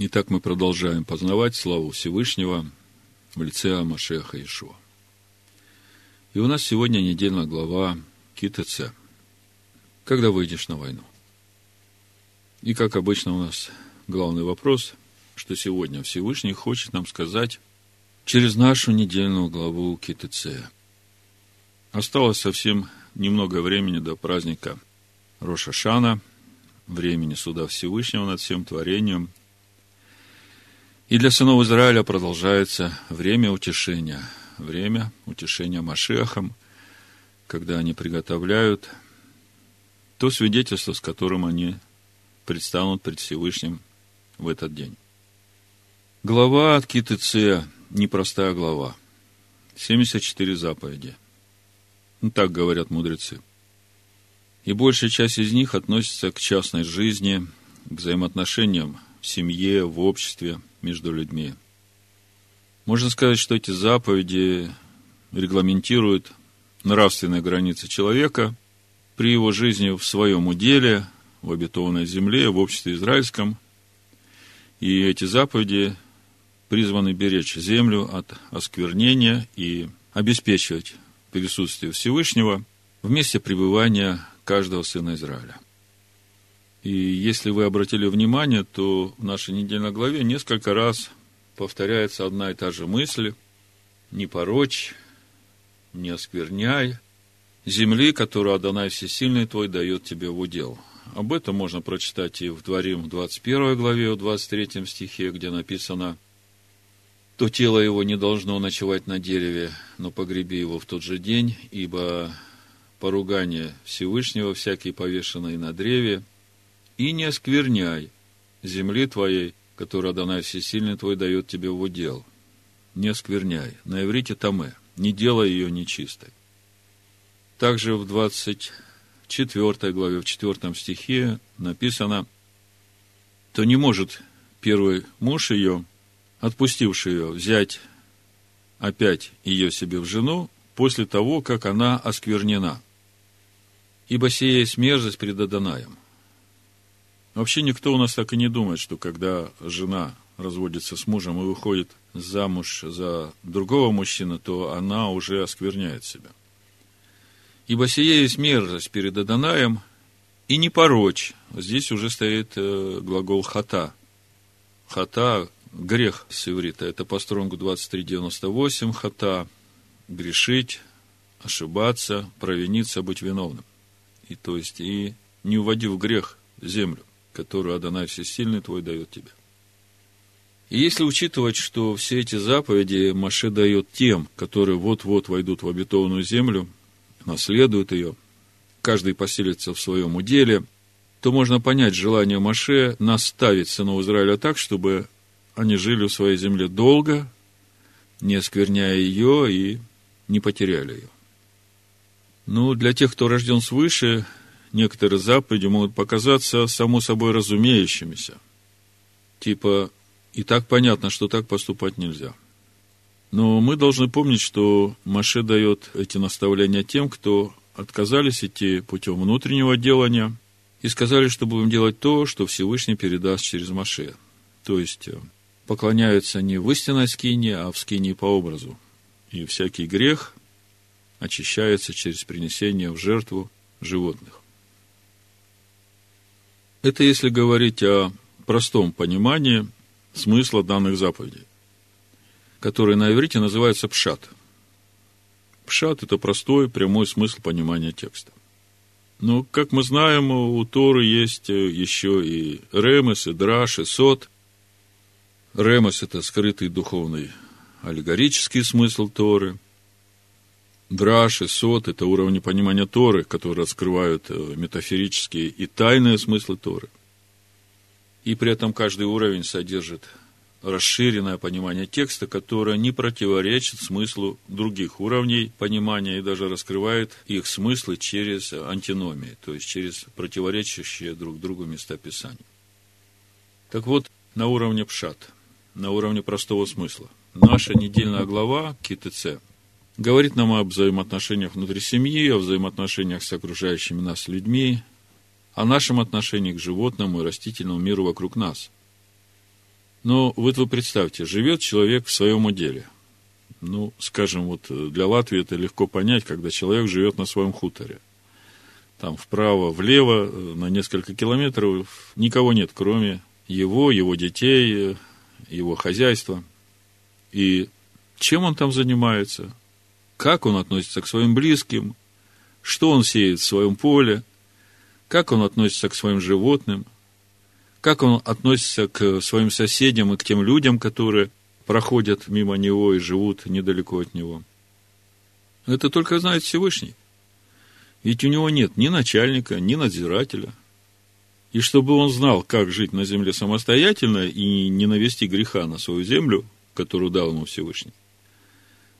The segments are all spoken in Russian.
Итак, мы продолжаем познавать славу Всевышнего в лице Машеха Ишуа. И у нас сегодня недельная глава КТЦ. Когда выйдешь на войну? И, как обычно, у нас главный вопрос, что сегодня Всевышний хочет нам сказать через нашу недельную главу КТЦ. Осталось совсем немного времени до праздника Роша Шана, времени суда Всевышнего над всем творением. И для сынов Израиля продолжается время утешения, время утешения Машехом, когда они приготовляют то свидетельство, с которым они предстанут пред Всевышним в этот день. Глава от КТЦ, непростая глава. 74 заповеди. Ну, так говорят мудрецы. И большая часть из них относится к частной жизни, к взаимоотношениям в семье, в обществе, между людьми. Можно сказать, что эти заповеди регламентируют нравственные границы человека при его жизни в своем уделе, в обетованной земле, в обществе израильском. И эти заповеди призваны беречь землю от осквернения и обеспечивать присутствие Всевышнего в месте пребывания каждого сына Израиля. И если вы обратили внимание, то в нашей недельной главе несколько раз повторяется одна и та же мысль «Не порочь, не оскверняй земли, которую Адонай Всесильный твой дает тебе в удел». Об этом можно прочитать и в Дворим в 21 главе, в 23 стихе, где написано «То тело его не должно ночевать на дереве, но погреби его в тот же день, ибо поругание Всевышнего, всякий повешенный на древе, и не оскверняй земли твоей, которую Адонай Всесильный твой дает тебе в удел. Не оскверняй. На иврите таме. Не делай ее нечистой. Также в 24 главе, в 4 стихе написано, то не может первый муж ее, отпустивший ее, взять опять ее себе в жену после того, как она осквернена – ибо сия есть мерзость пред Адонаем. Вообще никто у нас так и не думает, что когда жена разводится с мужем и выходит замуж за другого мужчину, то она уже оскверняет себя. Ибо сия есть мерзость перед Адонаем, и не порочь. Здесь уже стоит э, глагол хата. Хата – грех с иврита. Это по стронгу 23.98. Хата – грешить, ошибаться, провиниться, быть виновным и то есть и не уводи в грех землю, которую Адонай Всесильный твой дает тебе. И если учитывать, что все эти заповеди Маше дает тем, которые вот-вот войдут в обетованную землю, наследуют ее, каждый поселится в своем уделе, то можно понять желание Маше наставить сынов Израиля так, чтобы они жили в своей земле долго, не оскверняя ее и не потеряли ее. Ну, для тех, кто рожден свыше, некоторые заповеди могут показаться само собой разумеющимися. Типа, и так понятно, что так поступать нельзя. Но мы должны помнить, что Маше дает эти наставления тем, кто отказались идти путем внутреннего делания и сказали, что будем делать то, что Всевышний передаст через Маше. То есть, э, поклоняются не в истинной скине, а в скине по образу. И всякий грех очищается через принесение в жертву животных. Это если говорить о простом понимании смысла данных заповедей, которые на иврите называются пшат. Пшат – это простой, прямой смысл понимания текста. Но, как мы знаем, у Торы есть еще и ремес, и драш, и сот. Ремес – это скрытый духовный аллегорический смысл Торы – Драш и Сот – это уровни понимания Торы, которые раскрывают э, метафорические и тайные смыслы Торы. И при этом каждый уровень содержит расширенное понимание текста, которое не противоречит смыслу других уровней понимания и даже раскрывает их смыслы через антиномии, то есть через противоречащие друг другу места Писания. Так вот, на уровне пшат, на уровне простого смысла, наша недельная глава КТЦ говорит нам о взаимоотношениях внутри семьи, о взаимоотношениях с окружающими нас людьми, о нашем отношении к животному и растительному миру вокруг нас. Но вот вы представьте, живет человек в своем уделе. Ну, скажем, вот для Латвии это легко понять, когда человек живет на своем хуторе. Там вправо, влево, на несколько километров никого нет, кроме его, его детей, его хозяйства. И чем он там занимается, как он относится к своим близким, что он сеет в своем поле, как он относится к своим животным, как он относится к своим соседям и к тем людям, которые проходят мимо него и живут недалеко от него. Это только знает Всевышний. Ведь у него нет ни начальника, ни надзирателя. И чтобы он знал, как жить на земле самостоятельно и не навести греха на свою землю, которую дал ему Всевышний,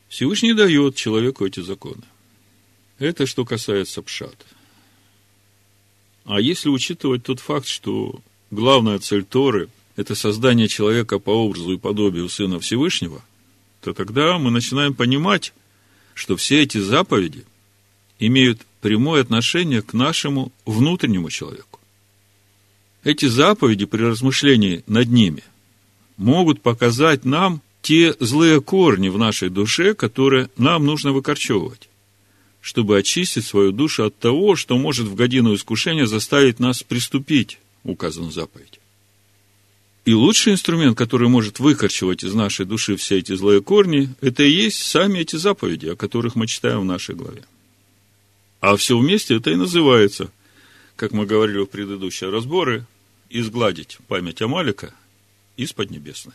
Всевышний дает человеку эти законы. Это что касается пшат. А если учитывать тот факт, что главная цель Торы – это создание человека по образу и подобию Сына Всевышнего, то тогда мы начинаем понимать, что все эти заповеди имеют прямое отношение к нашему внутреннему человеку. Эти заповеди при размышлении над ними могут показать нам те злые корни в нашей душе, которые нам нужно выкорчевывать, чтобы очистить свою душу от того, что может в годину искушения заставить нас приступить указанную заповедь. И лучший инструмент, который может выкорчевать из нашей души все эти злые корни, это и есть сами эти заповеди, о которых мы читаем в нашей главе. А все вместе это и называется, как мы говорили в предыдущие разборы, изгладить память Амалика из Поднебесной.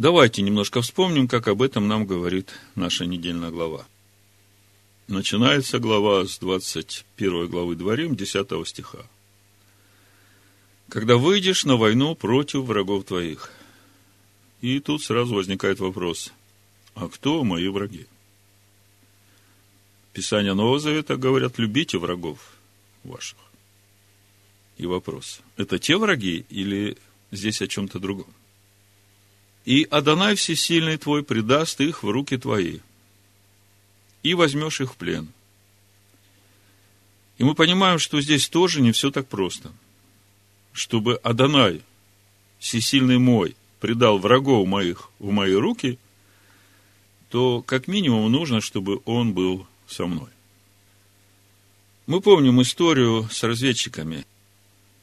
Давайте немножко вспомним, как об этом нам говорит наша недельная глава. Начинается глава с 21 главы Дворим, 10 стиха. Когда выйдешь на войну против врагов твоих. И тут сразу возникает вопрос, а кто мои враги? Писания Нового Завета говорят, любите врагов ваших. И вопрос, это те враги или здесь о чем-то другом? И Адонай Всесильный твой предаст их в руки твои, и возьмешь их в плен. И мы понимаем, что здесь тоже не все так просто. Чтобы Адонай, Всесильный мой, предал врагов моих в мои руки, то как минимум нужно, чтобы он был со мной. Мы помним историю с разведчиками –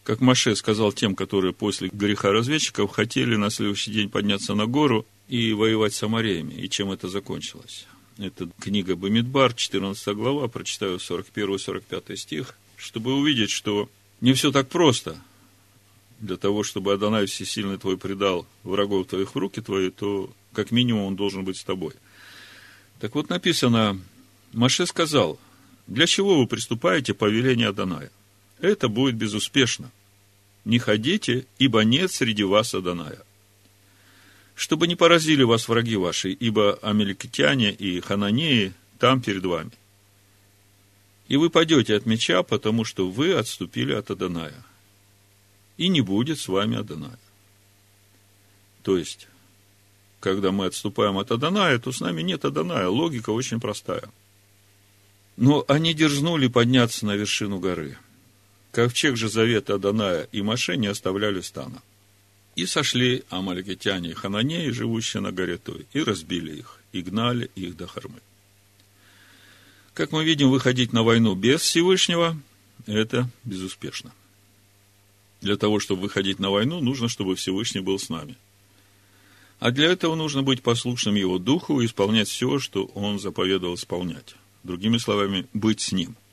как Маше сказал тем, которые после греха разведчиков хотели на следующий день подняться на гору и воевать с самариями, и чем это закончилось. Это книга Бамидбар, 14 глава, прочитаю 41-45 стих, чтобы увидеть, что не все так просто. Для того, чтобы Адонай Всесильный твой предал врагов твоих в руки твои, то как минимум он должен быть с тобой. Так вот написано, Маше сказал, для чего вы приступаете по велению Адоная? Это будет безуспешно не ходите, ибо нет среди вас Аданая. Чтобы не поразили вас враги ваши, ибо амеликитяне и хананеи там перед вами. И вы пойдете от меча, потому что вы отступили от Аданая. И не будет с вами Аданая. То есть, когда мы отступаем от Аданая, то с нами нет Аданая. Логика очень простая. Но они дерзнули подняться на вершину горы – Ковчег же завета Аданая и Маше не оставляли стана. И сошли амаликитяне и хананеи, живущие на горе той, и разбили их, и гнали их до Хармы. Как мы видим, выходить на войну без Всевышнего – это безуспешно. Для того, чтобы выходить на войну, нужно, чтобы Всевышний был с нами. А для этого нужно быть послушным Его Духу и исполнять все, что Он заповедовал исполнять. Другими словами, быть с Ним –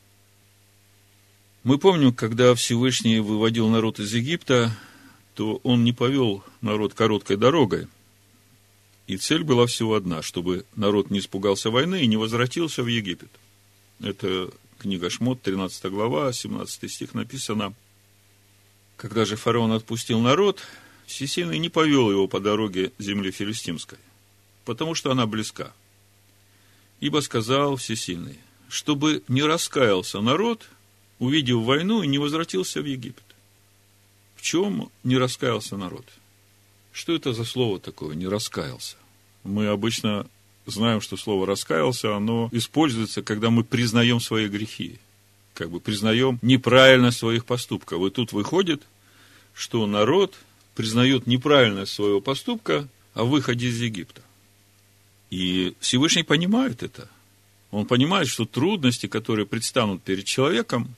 мы помним, когда Всевышний выводил народ из Египта, то он не повел народ короткой дорогой. И цель была всего одна, чтобы народ не испугался войны и не возвратился в Египет. Это книга Шмот, 13 глава, 17 стих написано. Когда же фараон отпустил народ, Всесильный не повел его по дороге земли филистимской, потому что она близка. Ибо сказал Всесильный, чтобы не раскаялся народ – увидев войну, и не возвратился в Египет. В чем не раскаялся народ? Что это за слово такое, не раскаялся? Мы обычно знаем, что слово раскаялся, оно используется, когда мы признаем свои грехи, как бы признаем неправильность своих поступков. И тут выходит, что народ признает неправильность своего поступка о выходе из Египта. И Всевышний понимает это. Он понимает, что трудности, которые предстанут перед человеком,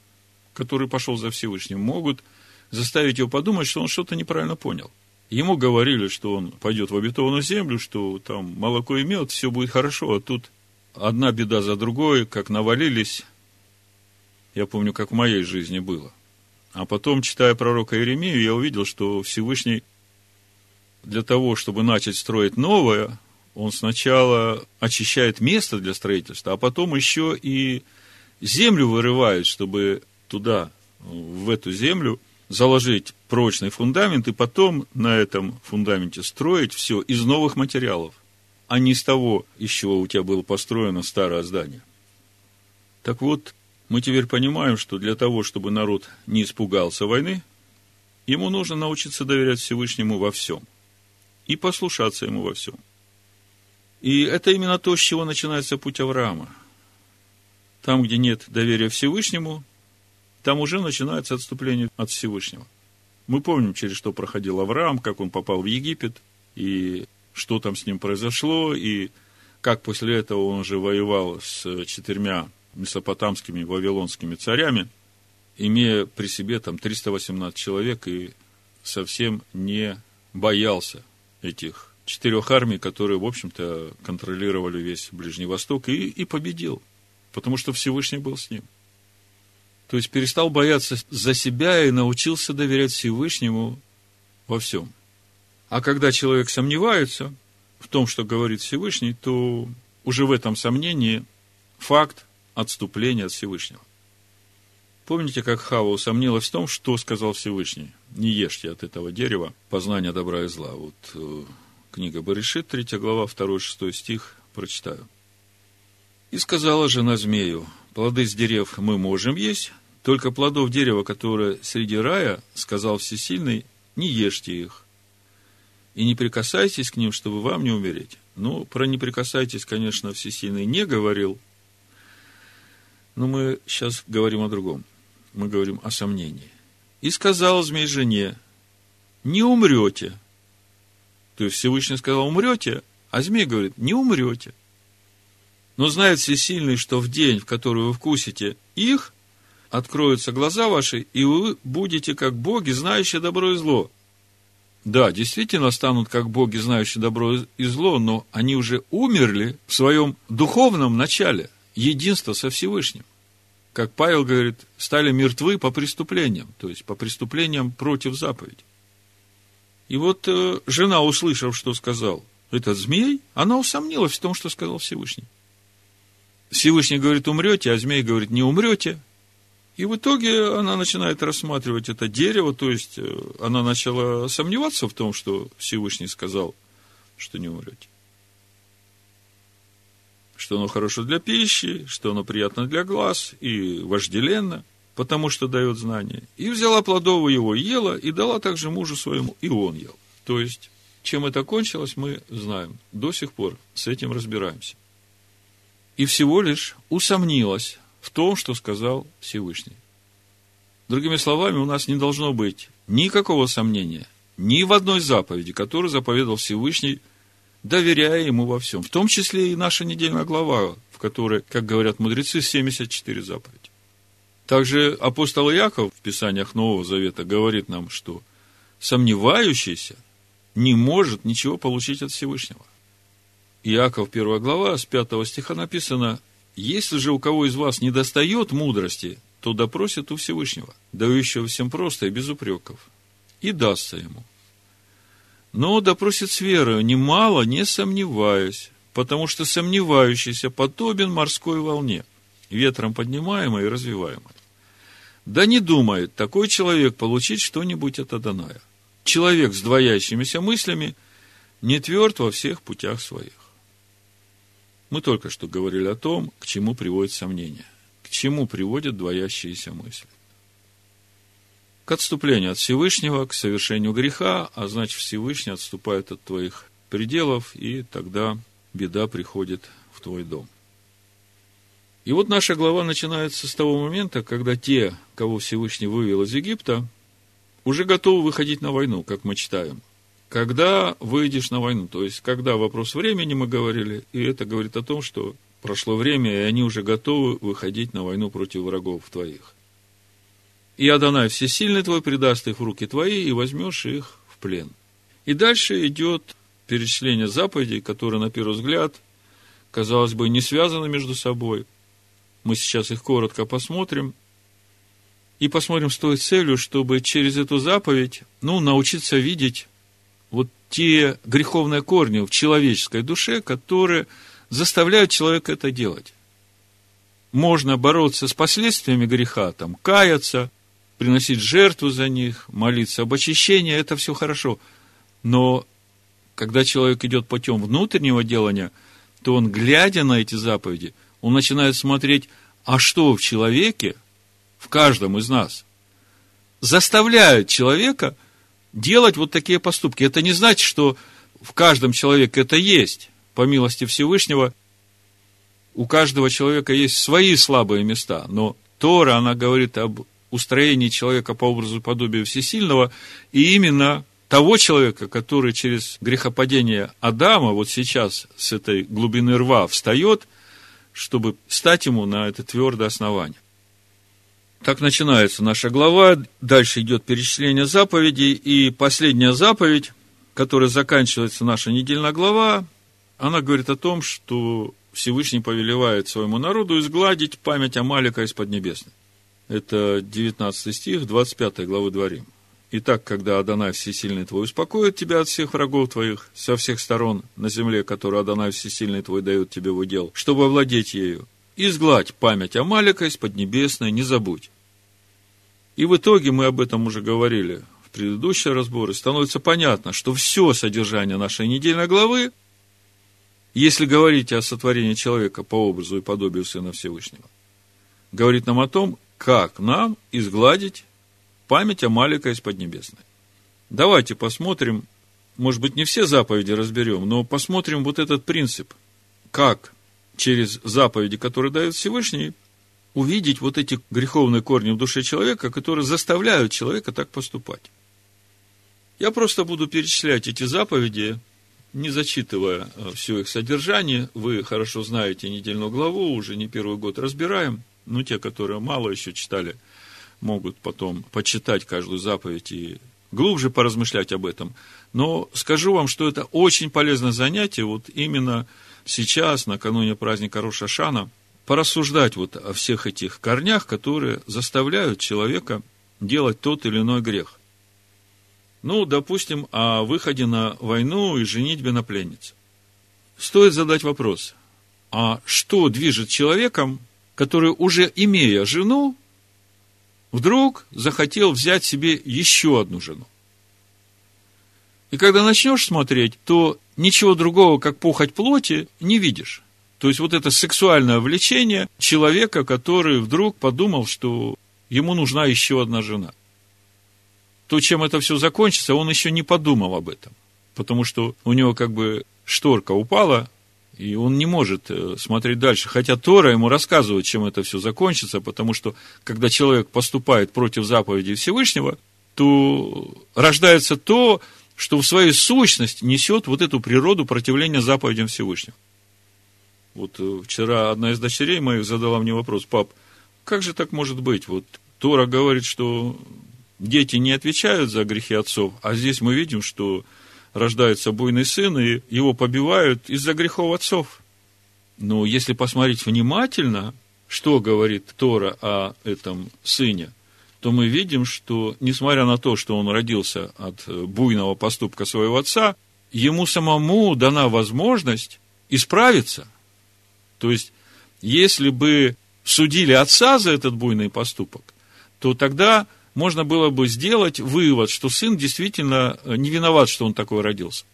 который пошел за Всевышним, могут заставить его подумать, что он что-то неправильно понял. Ему говорили, что он пойдет в обетованную землю, что там молоко и мед, все будет хорошо, а тут одна беда за другой, как навалились. Я помню, как в моей жизни было. А потом, читая пророка Иеремию, я увидел, что Всевышний для того, чтобы начать строить новое, он сначала очищает место для строительства, а потом еще и землю вырывает, чтобы туда, в эту землю, заложить прочный фундамент и потом на этом фундаменте строить все из новых материалов, а не из того, из чего у тебя было построено старое здание. Так вот, мы теперь понимаем, что для того, чтобы народ не испугался войны, ему нужно научиться доверять Всевышнему во всем и послушаться ему во всем. И это именно то, с чего начинается путь Авраама. Там, где нет доверия Всевышнему, там уже начинается отступление от Всевышнего. Мы помним, через что проходил Авраам, как он попал в Египет, и что там с ним произошло, и как после этого он уже воевал с четырьмя месопотамскими вавилонскими царями, имея при себе там 318 человек и совсем не боялся этих четырех армий, которые, в общем-то, контролировали весь Ближний Восток, и, и победил, потому что Всевышний был с ним. То есть перестал бояться за себя и научился доверять Всевышнему во всем. А когда человек сомневается в том, что говорит Всевышний, то уже в этом сомнении факт отступления от Всевышнего. Помните, как Хава усомнилась в том, что сказал Всевышний? Не ешьте от этого дерева познания добра и зла. Вот э, книга Баришит, 3 глава, 2-6 стих, прочитаю. «И сказала жена змею, плоды с дерев мы можем есть, только плодов дерева, которое среди рая, сказал Всесильный, не ешьте их. И не прикасайтесь к ним, чтобы вам не умереть. Ну, про не прикасайтесь, конечно, Всесильный не говорил, но мы сейчас говорим о другом. Мы говорим о сомнении. И сказал змей жене, не умрете. То есть Всевышний сказал, умрете, а змей говорит, не умрете. Но знает всесильный, что в день, в который вы вкусите их, откроются глаза ваши, и вы будете как боги, знающие добро и зло. Да, действительно станут как боги, знающие добро и зло, но они уже умерли в своем духовном начале, единство со Всевышним. Как Павел говорит, стали мертвы по преступлениям, то есть по преступлениям против заповеди. И вот э, жена, услышав, что сказал этот змей, она усомнилась в том, что сказал Всевышний. Всевышний говорит, умрете, а змей говорит, не умрете. И в итоге она начинает рассматривать это дерево, то есть э, она начала сомневаться в том, что Всевышний сказал, что не умрете. Что оно хорошо для пищи, что оно приятно для глаз и вожделенно, потому что дает знания. И взяла плодовую его, ела, и дала также мужу своему, и он ел. То есть, чем это кончилось, мы знаем. До сих пор с этим разбираемся. И всего лишь усомнилась в том, что сказал Всевышний. Другими словами, у нас не должно быть никакого сомнения ни в одной заповеди, которую заповедал Всевышний, доверяя ему во всем. В том числе и наша недельная глава, в которой, как говорят мудрецы, 74 заповеди. Также апостол Яков в Писаниях Нового Завета говорит нам, что сомневающийся не может ничего получить от Всевышнего. Иаков, 1 глава, с 5 стиха написано, если же у кого из вас не достает мудрости, то допросит у Всевышнего, дающего всем просто и без упреков, и дастся ему. Но допросит с верою, немало не сомневаясь, потому что сомневающийся подобен морской волне, ветром поднимаемой и развиваемой. Да не думает такой человек получить что-нибудь от Адоная. Человек с двоящимися мыслями не тверд во всех путях своих. Мы только что говорили о том, к чему приводит сомнение, к чему приводят двоящиеся мысли. К отступлению от Всевышнего, к совершению греха, а значит Всевышний отступает от твоих пределов, и тогда беда приходит в твой дом. И вот наша глава начинается с того момента, когда те, кого Всевышний вывел из Египта, уже готовы выходить на войну, как мы читаем. Когда выйдешь на войну, то есть, когда вопрос времени мы говорили, и это говорит о том, что прошло время, и они уже готовы выходить на войну против врагов твоих. И Адонай всесильный твой предаст их в руки твои, и возьмешь их в плен. И дальше идет перечисление заповедей, которые, на первый взгляд, казалось бы, не связаны между собой. Мы сейчас их коротко посмотрим. И посмотрим с той целью, чтобы через эту заповедь, ну, научиться видеть те греховные корни в человеческой душе, которые заставляют человека это делать. Можно бороться с последствиями греха, там, каяться, приносить жертву за них, молиться об очищении, это все хорошо. Но когда человек идет путем внутреннего делания – то он, глядя на эти заповеди, он начинает смотреть, а что в человеке, в каждом из нас, заставляет человека делать вот такие поступки. Это не значит, что в каждом человеке это есть. По милости Всевышнего, у каждого человека есть свои слабые места, но Тора, она говорит об устроении человека по образу и подобию Всесильного, и именно того человека, который через грехопадение Адама вот сейчас с этой глубины рва встает, чтобы стать ему на это твердое основание. Так начинается наша глава, дальше идет перечисление заповедей, и последняя заповедь, которая заканчивается наша недельная глава, она говорит о том, что Всевышний повелевает своему народу изгладить память Амалика из Поднебесной. Это 19 стих 25 главы Дворим. Итак, когда Адонай Всесильный твой успокоит тебя от всех врагов твоих со всех сторон на земле, которую Адонай Всесильный твой дает тебе в удел, чтобы овладеть ею, изгладь память Амалика из Поднебесной, не забудь. И в итоге, мы об этом уже говорили в предыдущие разборы, становится понятно, что все содержание нашей недельной главы, если говорить о сотворении человека по образу и подобию Сына Всевышнего, говорит нам о том, как нам изгладить память Амалика из Поднебесной. Давайте посмотрим, может быть, не все заповеди разберем, но посмотрим вот этот принцип, как через заповеди, которые дает Всевышний, увидеть вот эти греховные корни в душе человека, которые заставляют человека так поступать. Я просто буду перечислять эти заповеди, не зачитывая э, все их содержание. Вы хорошо знаете недельную главу, уже не первый год разбираем. Ну, те, которые мало еще читали – могут потом почитать каждую заповедь и глубже поразмышлять об этом. Но скажу вам, что это очень полезное занятие, вот именно сейчас, накануне праздника Рошашана, порассуждать вот о всех этих корнях, которые заставляют человека делать тот или иной грех. Ну, допустим, о выходе на войну и женитьбе на пленнице. Стоит задать вопрос, а что движет человеком, который уже имея жену, вдруг захотел взять себе еще одну жену. И когда начнешь смотреть, то ничего другого, как похоть плоти, не видишь. То есть вот это сексуальное влечение человека, который вдруг подумал, что ему нужна еще одна жена. То, чем это все закончится, он еще не подумал об этом. Потому что у него как бы шторка упала, и он не может э, смотреть дальше. Хотя Тора ему рассказывает, чем это все закончится, потому что, когда человек поступает против заповеди Всевышнего, то рождается то, что в своей сущности несет вот эту природу противления заповедям Всевышнего. Вот э, вчера одна из дочерей моих задала мне вопрос, пап, как же так может быть? Вот Тора говорит, что дети не отвечают за грехи отцов, а здесь мы видим, что рождается буйный сын, и его побивают из-за грехов отцов. Но если посмотреть внимательно, что говорит Тора о этом сыне, то мы видим, что, несмотря на то, что он родился от буйного поступка своего отца, ему самому дана возможность исправиться. То есть, если бы судили отца за этот буйный поступок, то тогда можно было бы сделать вывод, что сын действительно э, не виноват, что он такой родился.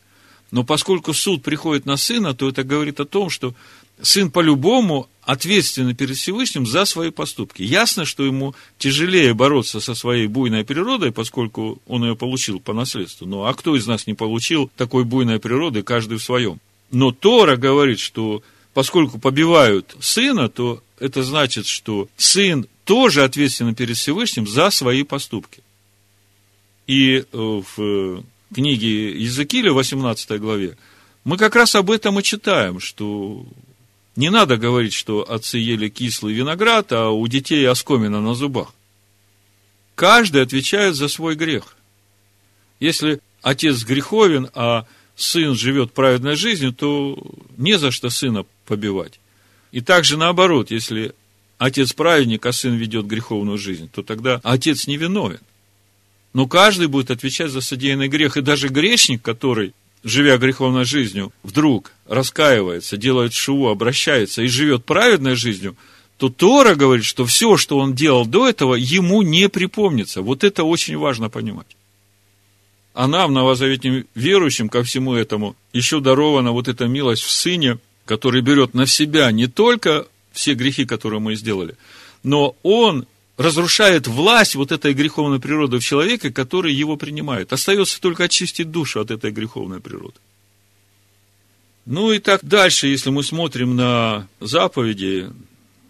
Но поскольку суд приходит на сына, то это говорит о том, что сын по-любому ответственен перед Всевышним за свои поступки. Ясно, что ему тяжелее бороться со своей буйной природой, поскольку он ее получил по наследству. Ну, а кто из нас не получил такой буйной природы, каждый в своем? Но Тора говорит, что поскольку побивают сына, то это значит, что сын тоже ответственен перед Всевышним за свои поступки. И э, в книге Иезекииля, 18 главе, мы как раз об этом и читаем, что не надо говорить, что отцы ели кислый виноград, а у детей оскомина на зубах. Каждый отвечает за свой грех. Если отец греховен, а сын живет праведной жизнью, то не за что сына побивать. И также наоборот, если отец праведник, а сын ведет греховную жизнь, то тогда отец не виновен. Но каждый будет отвечать за содеянный грех. И даже грешник, который, живя греховной жизнью, вдруг раскаивается, делает шоу, обращается и живет праведной жизнью, то Тора говорит, что все, что он делал до этого, ему не припомнится. Вот это очень важно понимать. А нам, новозаветным верующим, ко всему этому, еще дарована вот эта милость в Сыне, который берет на себя не только все грехи, которые мы сделали, но Он разрушает власть вот этой греховной природы в человеке, который его принимает. Остается только очистить душу от этой греховной природы. Ну и так дальше, если мы смотрим на заповеди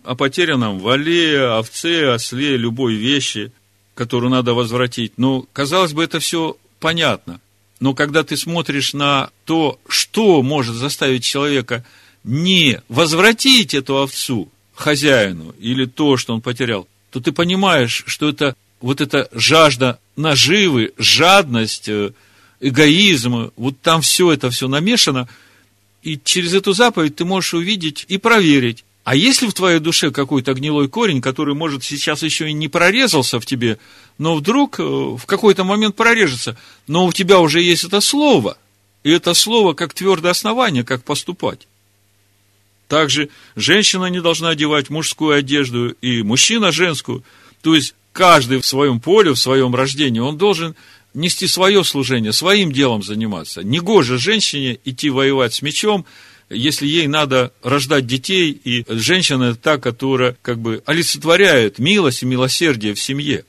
о потерянном вале, овце, осле, любой вещи, которую надо возвратить. Ну, казалось бы, это все понятно. Но когда ты смотришь на то, что может заставить человека не возвратить эту овцу хозяину или то, что он потерял, то ты понимаешь, что это вот эта жажда наживы, жадность, э, эгоизм, вот там все это все намешано, и через эту заповедь ты можешь увидеть и проверить, а если в твоей душе какой-то гнилой корень, который, может, сейчас еще и не прорезался в тебе, но вдруг э, в какой-то момент прорежется, но у тебя уже есть это слово, и это слово как твердое основание, как поступать. Также женщина не должна одевать мужскую одежду, и мужчина женскую. То есть, каждый в своем поле, в своем рождении, он должен нести свое служение, своим делом заниматься. Негоже женщине идти воевать с мечом, если ей надо рождать детей, и женщина это та, которая как бы олицетворяет милость и милосердие в семье.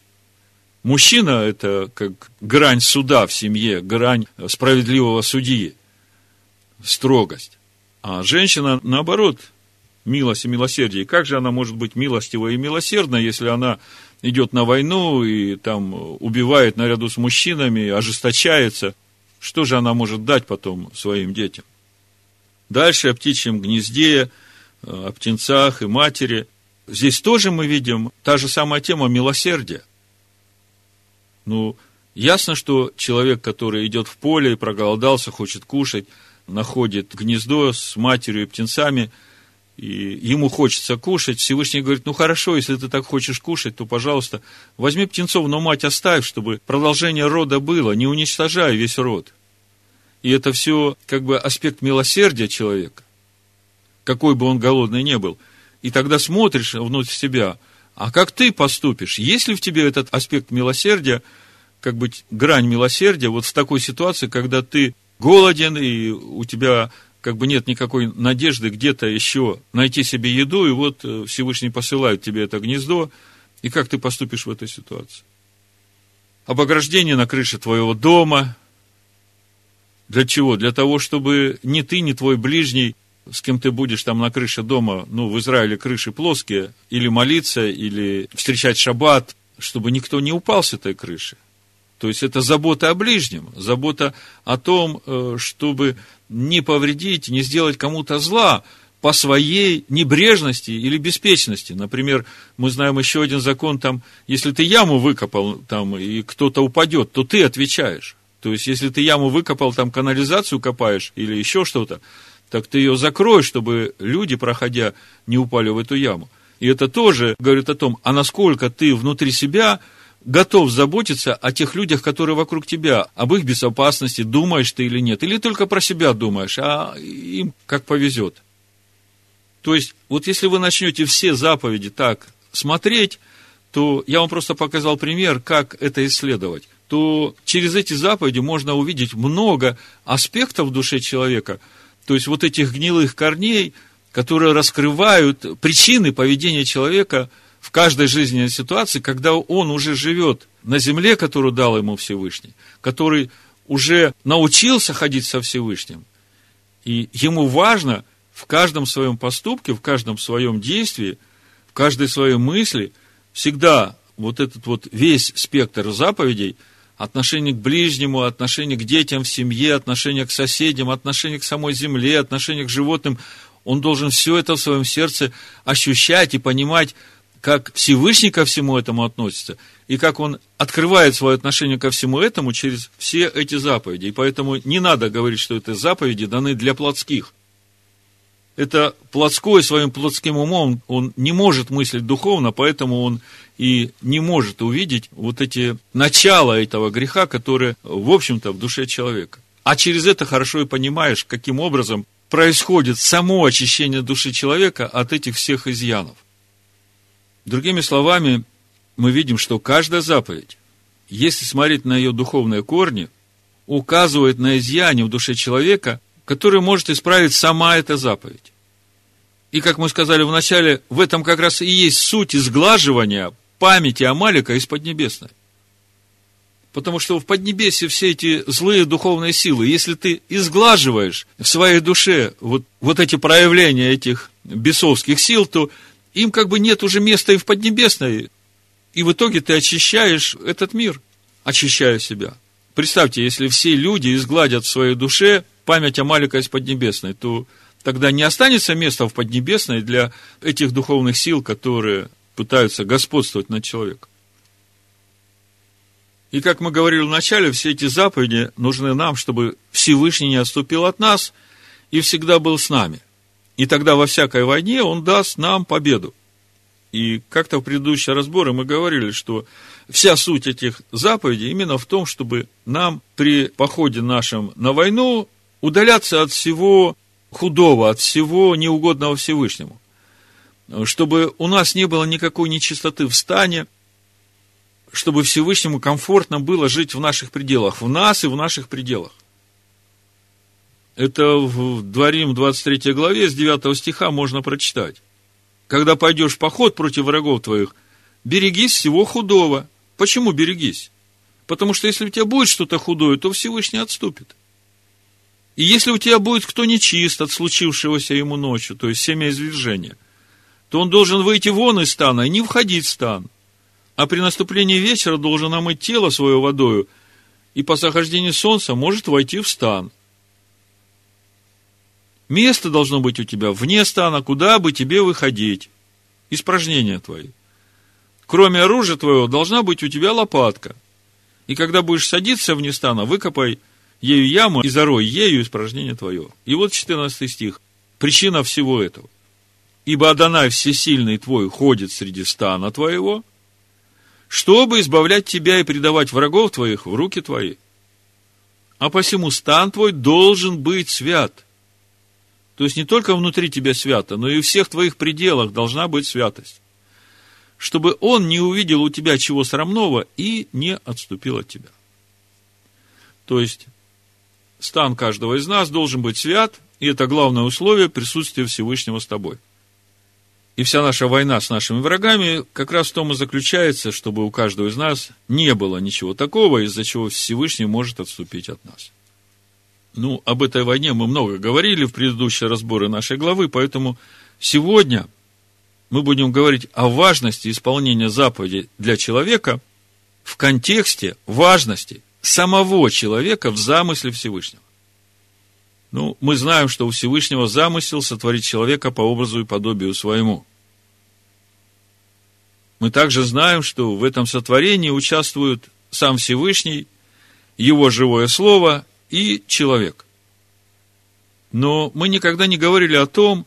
Мужчина – это как грань суда в семье, грань справедливого судьи, строгость. А женщина, наоборот, милость и милосердие. Как же она может быть милостива и милосердна, если она идет на войну и там убивает наряду с мужчинами, ожесточается? Что же она может дать потом своим детям? Дальше о птичьем гнезде, о птенцах и матери. Здесь тоже мы видим та же самая тема милосердия. Ну, ясно, что человек, который идет в поле и проголодался, хочет кушать, находит гнездо с матерью и птенцами, и ему хочется кушать, Всевышний говорит, ну хорошо, если ты так хочешь кушать, то, пожалуйста, возьми птенцов, но мать оставь, чтобы продолжение рода было, не уничтожая весь род. И это все как бы аспект милосердия человека, какой бы он голодный не был. И тогда смотришь внутрь себя, а как ты поступишь? Есть ли в тебе этот аспект милосердия, как бы грань милосердия, вот в такой ситуации, когда ты голоден, и у тебя как бы нет никакой надежды где-то еще найти себе еду, и вот э, Всевышний посылает тебе это гнездо, и как ты поступишь в этой ситуации? Об ограждении на крыше твоего дома. Для чего? Для того, чтобы ни ты, ни твой ближний, с кем ты будешь там на крыше дома, ну, в Израиле крыши плоские, или молиться, или встречать шаббат, чтобы никто не упал с этой крыши. То есть это забота о ближнем, забота о том, э, чтобы не повредить, не сделать кому-то зла по своей небрежности или беспечности. Например, мы знаем еще один закон, там, если ты яму выкопал, там, и кто-то упадет, то ты отвечаешь. То есть, если ты яму выкопал, там, канализацию копаешь или еще что-то, так ты ее закроешь, чтобы люди, проходя, не упали в эту яму. И это тоже говорит о том, а насколько ты внутри себя готов заботиться о тех людях, которые вокруг тебя, об их безопасности, думаешь ты или нет, или только про себя думаешь, а им как повезет. То есть, вот если вы начнете все заповеди так смотреть, то я вам просто показал пример, как это исследовать, то через эти заповеди можно увидеть много аспектов в душе человека, то есть вот этих гнилых корней, которые раскрывают причины поведения человека – в каждой жизненной ситуации, когда он уже живет на земле, которую дал ему Всевышний, который уже научился ходить со Всевышним, и ему важно в каждом своем поступке, в каждом своем действии, в каждой своей мысли всегда вот этот вот весь спектр заповедей отношение к ближнему, отношение к детям в семье, отношение к соседям, отношение к самой земле, отношение к животным. Он должен все это в своем сердце ощущать и понимать, как Всевышний ко всему этому относится, и как он открывает свое отношение ко всему этому через все эти заповеди. И поэтому не надо говорить, что это заповеди даны для плотских. Это плотской своим плотским умом, он не может мыслить духовно, поэтому он и не может увидеть вот эти начала этого греха, которые, в общем-то, в душе человека. А через это хорошо и понимаешь, каким образом происходит само очищение души человека от этих всех изъянов. Другими словами, мы видим, что каждая заповедь, если смотреть на ее духовные корни, указывает на изъяне в душе человека, который может исправить сама эта заповедь. И, как мы сказали в начале, в этом как раз и есть суть изглаживания памяти Амалика из Поднебесной. Потому что в Поднебесье все эти злые духовные силы, если ты изглаживаешь в своей душе вот, вот эти проявления этих бесовских сил, то им как бы нет уже места и в Поднебесной. И в итоге ты очищаешь этот мир, очищая себя. Представьте, если все люди изгладят в своей душе память о Малика из Поднебесной, то тогда не останется места в Поднебесной для этих духовных сил, которые пытаются господствовать над человеком. И как мы говорили в начале, все эти заповеди нужны нам, чтобы Всевышний не отступил от нас и всегда был с нами – и тогда во всякой войне он даст нам победу. И как-то в предыдущие разборы мы говорили, что вся суть этих заповедей именно в том, чтобы нам при походе нашем на войну удаляться от всего худого, от всего неугодного Всевышнему. Чтобы у нас не было никакой нечистоты в стане, чтобы Всевышнему комфортно было жить в наших пределах, в нас и в наших пределах. Это в Дворим 23 главе с 9 стиха можно прочитать. Когда пойдешь в поход против врагов твоих, берегись всего худого. Почему берегись? Потому что если у тебя будет что-то худое, то Всевышний отступит. И если у тебя будет кто нечист от случившегося ему ночью, то есть семя извержения, то он должен выйти вон из стана и не входить в стан. А при наступлении вечера должен омыть тело свое водою, и по захождении солнца может войти в стан – Место должно быть у тебя вне стана, куда бы тебе выходить. Испражнения твои. Кроме оружия твоего должна быть у тебя лопатка. И когда будешь садиться вне стана, выкопай ею яму и зарой ею испражнение твое. И вот 14 стих. Причина всего этого. Ибо Адонай Всесильный твой ходит среди стана твоего, чтобы избавлять тебя и предавать врагов твоих в руки твои. А посему стан твой должен быть свят – то есть не только внутри тебя свято, но и в всех твоих пределах должна быть святость. Чтобы он не увидел у тебя чего срамного и не отступил от тебя. То есть, стан каждого из нас должен быть свят, и это главное условие присутствия Всевышнего с тобой. И вся наша война с нашими врагами как раз в том и заключается, чтобы у каждого из нас не было ничего такого, из-за чего Всевышний может отступить от нас. Ну, об этой войне мы много говорили в предыдущие разборы нашей главы, поэтому сегодня мы будем говорить о важности исполнения заповедей для человека в контексте важности самого человека в замысле Всевышнего. Ну, мы знаем, что у Всевышнего замысел сотворить человека по образу и подобию своему. Мы также знаем, что в этом сотворении участвуют сам Всевышний, его живое слово и человек. Но мы никогда не говорили о том,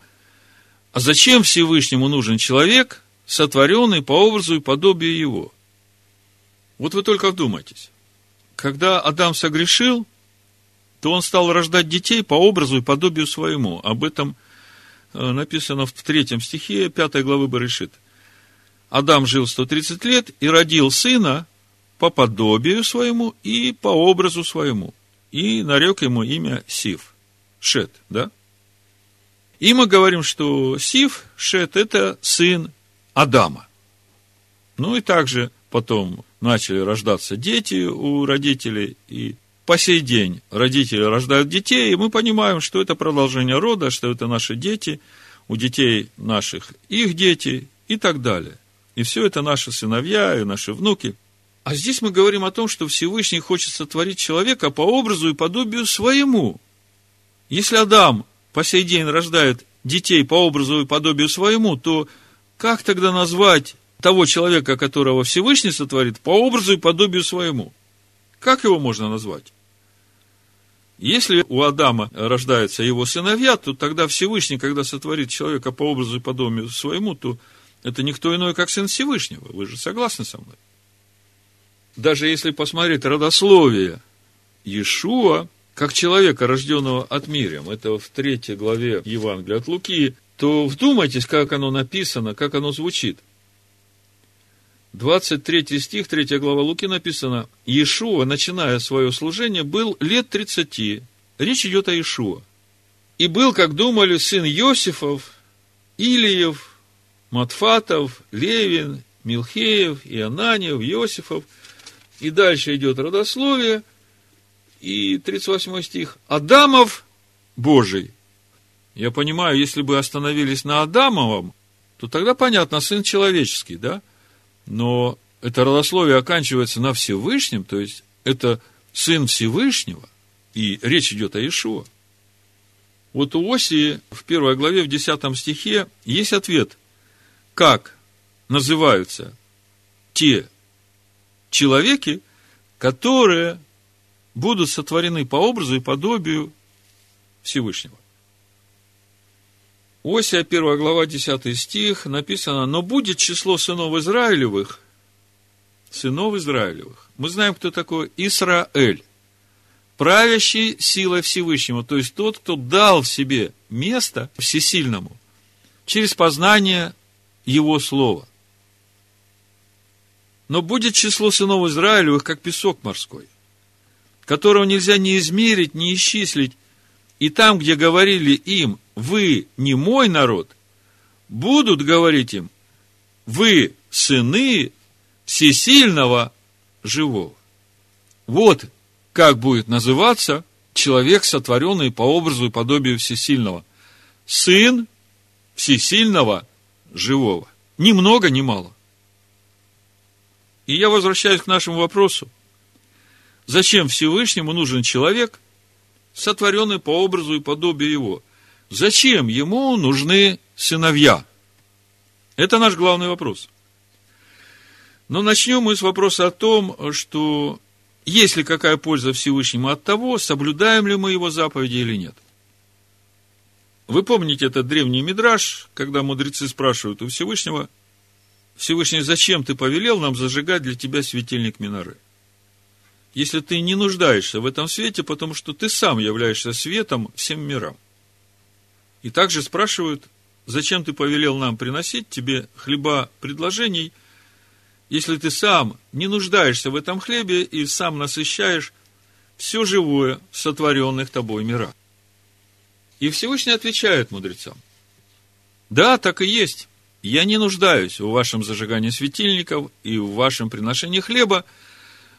а зачем Всевышнему нужен человек, сотворенный по образу и подобию его. Вот вы только вдумайтесь. Когда Адам согрешил, то он стал рождать детей по образу и подобию своему. Об этом э, написано в третьем стихе пятой главы Барышит. Адам жил 130 лет и родил сына по подобию своему и по образу своему и нарек ему имя Сив, Шет, да? И мы говорим, что Сив, Шет, это сын Адама. Ну и также потом начали рождаться дети у родителей, и по сей день родители рождают детей, и мы понимаем, что это продолжение рода, что это наши дети, у детей наших их дети и так далее. И все это наши сыновья и наши внуки. А здесь мы говорим о том, что Всевышний хочет сотворить человека по образу и подобию своему. Если Адам по сей день рождает детей по образу и подобию своему, то как тогда назвать того человека, которого Всевышний сотворит, по образу и подобию своему? Как его можно назвать? Если у Адама рождаются его сыновья, то тогда Всевышний, когда сотворит человека по образу и подобию своему, то это никто иной, как Сын Всевышнего. Вы же согласны со мной? Даже если посмотреть родословие Иешуа, как человека, рожденного от Мириам, это в третьей главе Евангелия от Луки, то вдумайтесь, как оно написано, как оно звучит. 23 стих, 3 глава Луки написано, Иешуа, начиная свое служение, был лет 30. Речь идет о Иешуа. И был, как думали, сын Иосифов, Илиев, Матфатов, Левин, Милхеев, Ионаниев, Иосифов. И дальше идет родословие. И 38 стих. Адамов Божий. Я понимаю, если бы остановились на Адамовом, то тогда понятно, сын человеческий, да? но это родословие оканчивается на Всевышнем, то есть это сын Всевышнего, и речь идет о Иешуа. Вот у Осии в первой главе, в десятом стихе есть ответ, как называются те человеки, которые будут сотворены по образу и подобию Всевышнего. Осия, 1 глава, 10 стих, написано, «Но будет число сынов Израилевых, сынов Израилевых». Мы знаем, кто такой Исраэль, правящий силой Всевышнего, то есть тот, кто дал себе место всесильному через познание Его Слова. Но будет число сынов Израилевых, как песок морской, которого нельзя ни измерить, ни исчислить, и там, где говорили им, вы не мой народ, будут говорить им, вы сыны всесильного живого. Вот как будет называться человек, сотворенный по образу и подобию всесильного. Сын всесильного живого. Ни много, ни мало. И я возвращаюсь к нашему вопросу. Зачем Всевышнему нужен человек, сотворенный по образу и подобию его? Зачем ему нужны сыновья? Это наш главный вопрос. Но начнем мы с вопроса о том, что есть ли какая польза Всевышнему от того, соблюдаем ли мы его заповеди или нет. Вы помните этот древний мидраж, когда мудрецы спрашивают у Всевышнего, Всевышний, зачем ты повелел нам зажигать для тебя светильник Миноры? Если ты не нуждаешься в этом свете, потому что ты сам являешься светом всем мирам. И также спрашивают, зачем ты повелел нам приносить тебе хлеба предложений, если ты сам не нуждаешься в этом хлебе и сам насыщаешь все живое в сотворенных тобой мирах. И Всевышний отвечает мудрецам, да, так и есть. Я не нуждаюсь в вашем зажигании светильников и в вашем приношении хлеба,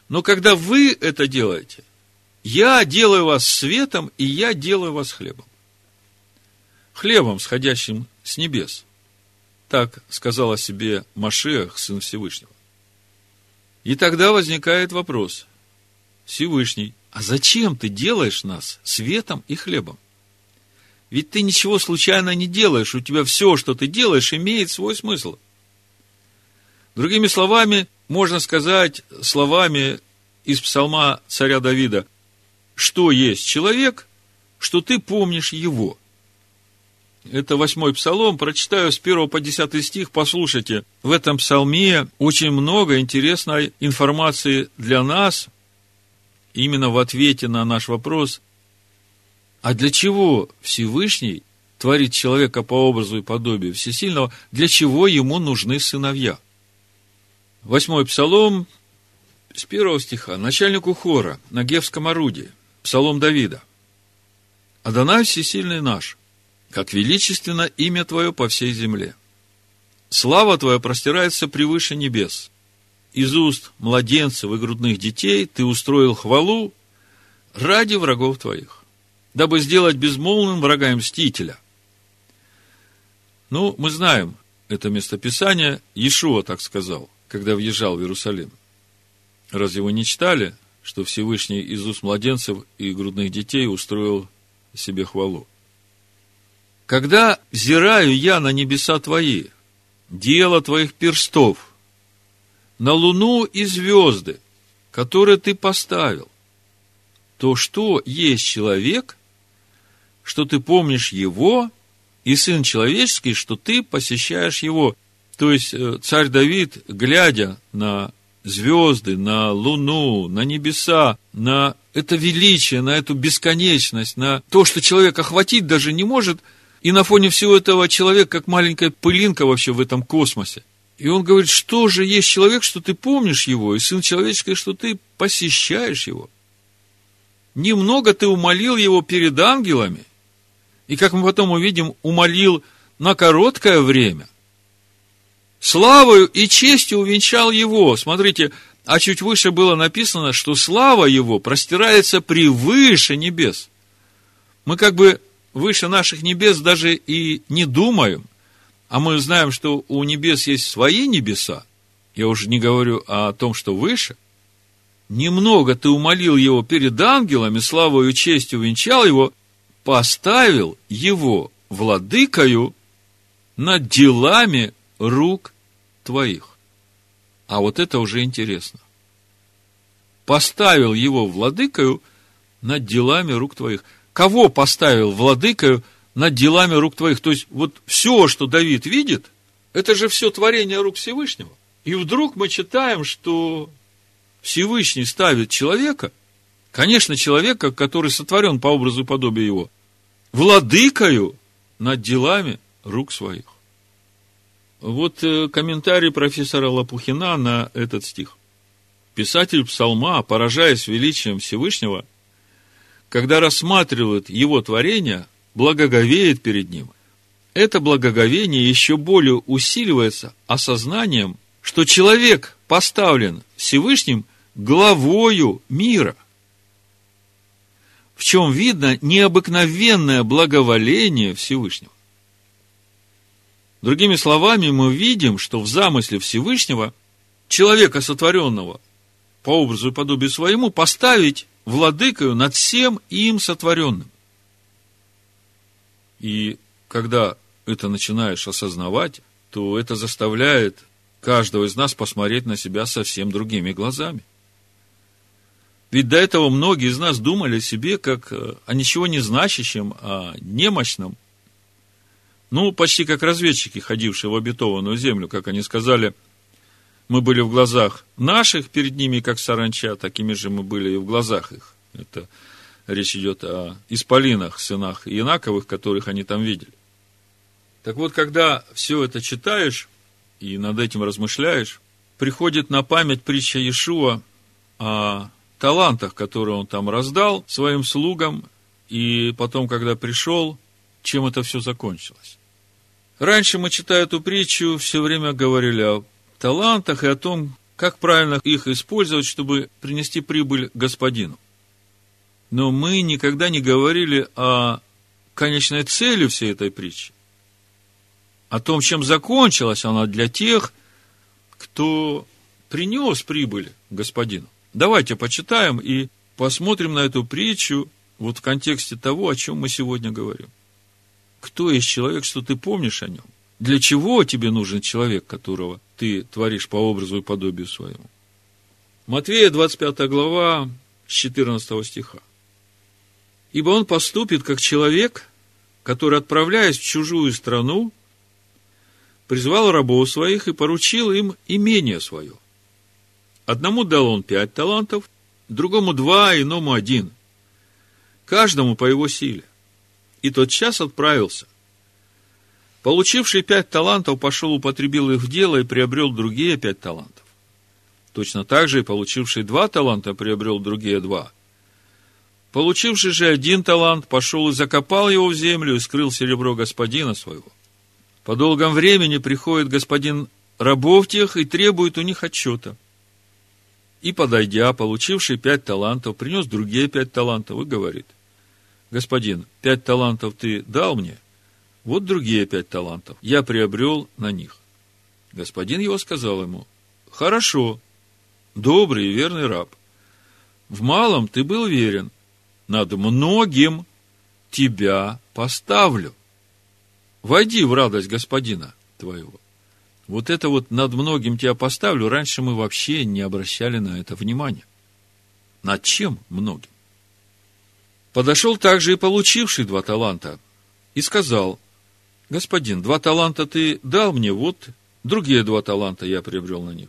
но когда вы это делаете, я делаю вас светом, и я делаю вас хлебом хлебом, сходящим с небес. Так сказал о себе Машех, Сын Всевышнего. И тогда возникает вопрос. Всевышний, а зачем ты делаешь нас светом и хлебом? Ведь ты ничего случайно не делаешь, у тебя все, что ты делаешь, имеет свой смысл. Другими словами, можно сказать словами из псалма царя Давида, что есть человек, что ты помнишь его – это восьмой псалом, прочитаю с 1 по 10 стих, послушайте. В этом псалме очень много интересной информации для нас, именно в ответе на наш вопрос, а для чего Всевышний творит человека по образу и подобию Всесильного, для чего ему нужны сыновья? Восьмой псалом, с первого стиха, начальнику хора на Гевском орудии, псалом Давида. «Адонай всесильный наш, как величественно имя Твое по всей земле. Слава Твоя простирается превыше небес. Из уст младенцев и грудных детей Ты устроил хвалу ради врагов Твоих, дабы сделать безмолвным врага и мстителя. Ну, мы знаем это местописание, Иешуа так сказал, когда въезжал в Иерусалим. Разве вы не читали, что Всевышний уст младенцев и грудных детей устроил себе хвалу? Когда взираю я на небеса твои, дело твоих перстов, на луну и звезды, которые ты поставил, то что есть человек, что ты помнишь его, и сын человеческий, что ты посещаешь его. То есть, э, царь Давид, глядя на звезды, на луну, на небеса, на это величие, на эту бесконечность, на то, что человек охватить даже не может, и на фоне всего этого человек, как маленькая пылинка вообще в этом космосе. И он говорит, что же есть человек, что ты помнишь его, и сын человеческий, что ты посещаешь его. Немного ты умолил его перед ангелами, и, как мы потом увидим, умолил на короткое время. Славою и честью увенчал его. Смотрите, а чуть выше было написано, что слава его простирается превыше небес. Мы как бы выше наших небес даже и не думаем, а мы знаем, что у небес есть свои небеса, я уже не говорю о том, что выше, немного ты умолил его перед ангелами, славою и честью венчал его, поставил его владыкою над делами рук твоих. А вот это уже интересно. Поставил его владыкою над делами рук твоих. Кого поставил владыкою над делами рук твоих? То есть, вот все, что Давид видит, это же все творение рук Всевышнего. И вдруг мы читаем, что Всевышний ставит человека, конечно, человека, который сотворен по образу и подобию его, владыкою над делами рук своих. Вот э, комментарий профессора Лопухина на этот стих. Писатель псалма, поражаясь величием Всевышнего, когда рассматривает его творение, благоговеет перед ним. Это благоговение еще более усиливается осознанием, что человек поставлен Всевышним главою мира – в чем видно необыкновенное благоволение Всевышнего. Другими словами, мы видим, что в замысле Всевышнего человека, сотворенного по образу и подобию своему, поставить владыкою над всем им сотворенным. И когда это начинаешь осознавать, то это заставляет каждого из нас посмотреть на себя совсем другими глазами. Ведь до этого многие из нас думали о себе как э, о ничего не значащем, о немощном. Ну, почти как разведчики, ходившие в обетованную землю, как они сказали, мы были в глазах наших перед ними, как саранча, такими же мы были и в глазах их. Это речь идет о исполинах, сынах Инаковых, которых они там видели. Так вот, когда все это читаешь и над этим размышляешь, приходит на память притча Иешуа о талантах, которые он там раздал своим слугам, и потом, когда пришел, чем это все закончилось. Раньше мы, читая эту притчу, все время говорили о талантах и о том, как правильно их использовать, чтобы принести прибыль господину. Но мы никогда не говорили о конечной цели всей этой притчи, о том, чем закончилась она для тех, кто принес прибыль господину. Давайте почитаем и посмотрим на эту притчу вот в контексте того, о чем мы сегодня говорим. Кто есть человек, что ты помнишь о нем? Для чего тебе нужен человек, которого ты творишь по образу и подобию своему? Матвея, 25 глава, с 14 стиха. «Ибо он поступит, как человек, который, отправляясь в чужую страну, призвал рабов своих и поручил им имение свое – Одному дал он пять талантов, другому два, иному один. Каждому по его силе. И тот час отправился. Получивший пять талантов пошел, употребил их в дело и приобрел другие пять талантов. Точно так же и получивший два таланта приобрел другие два. Получивший же один талант пошел и закопал его в землю и скрыл серебро господина своего. По долгом времени приходит господин рабов тех и требует у них отчета – и, подойдя, получивший пять талантов, принес другие пять талантов и говорит, «Господин, пять талантов ты дал мне, вот другие пять талантов я приобрел на них». Господин его сказал ему, «Хорошо, добрый и верный раб. В малом ты был верен, над многим тебя поставлю. Войди в радость господина твоего. Вот это вот над многим тебя поставлю, раньше мы вообще не обращали на это внимания. Над чем многим? Подошел также и получивший два таланта и сказал, господин, два таланта ты дал мне, вот другие два таланта я приобрел на них.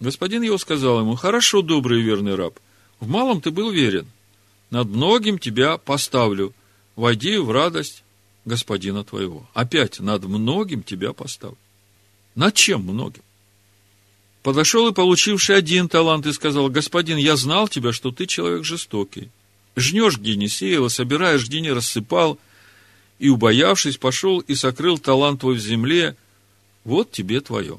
Господин его сказал ему, хорошо, добрый и верный раб, в малом ты был верен, над многим тебя поставлю, войди в радость господина твоего. Опять, над многим тебя поставлю. Над чем многим? Подошел и получивший один талант и сказал, господин, я знал тебя, что ты человек жестокий. Жнешь, где не сеял, собираешь, где не рассыпал, и, убоявшись, пошел и сокрыл талант твой в земле, вот тебе твое.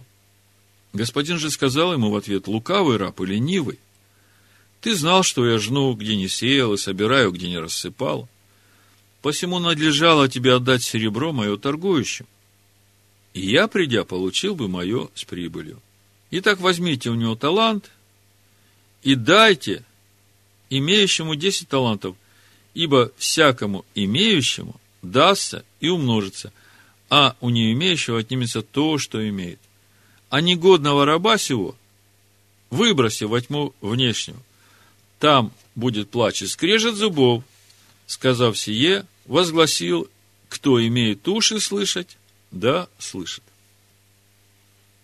Господин же сказал ему в ответ, лукавый раб и ленивый, ты знал, что я жну, где не сеял, и собираю, где не рассыпал. Посему надлежало тебе отдать серебро мое торгующим. И я, придя, получил бы мое с прибылью. Итак, возьмите у него талант и дайте имеющему десять талантов, ибо всякому имеющему дастся и умножится, а у не имеющего отнимется то, что имеет. А негодного раба сего выброси во тьму внешнюю. Там будет плач и скрежет зубов. Сказав сие, возгласил, кто имеет уши слышать, да слышит.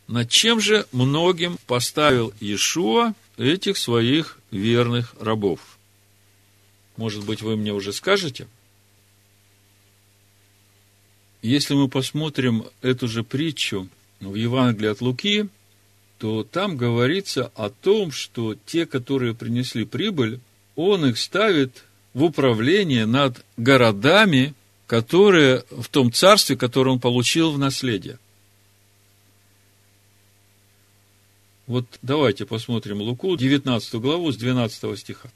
Над чем же многим поставил Иешуа этих своих верных рабов? Может быть, вы мне уже скажете? Если мы посмотрим эту же притчу в Евангелии от Луки, то там говорится о том, что те, которые принесли прибыль, он их ставит в управление над городами, которые в том царстве, которое он получил в наследие. Вот давайте посмотрим Луку, 19 главу, с 12 стиха.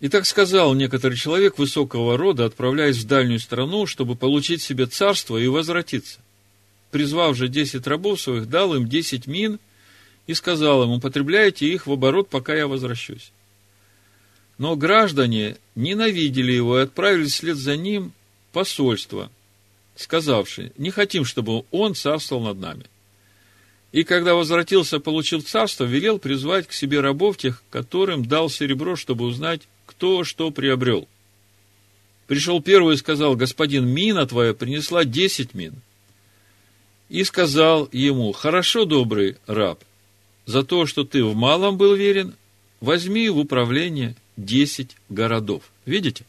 И так сказал некоторый человек высокого рода, отправляясь в дальнюю страну, чтобы получить себе царство и возвратиться. Призвав же десять рабов своих, дал им десять мин и сказал им, употребляйте их в оборот, пока я возвращусь. Но граждане ненавидели его и отправили вслед за ним посольство, сказавшие, не хотим, чтобы он царствовал над нами. И когда возвратился, получил царство, велел призвать к себе рабов тех, которым дал серебро, чтобы узнать, кто что приобрел. Пришел первый и сказал, господин, мина твоя принесла десять мин. И сказал ему, хорошо, добрый раб, за то, что ты в малом был верен, возьми в управление десять городов. Видите?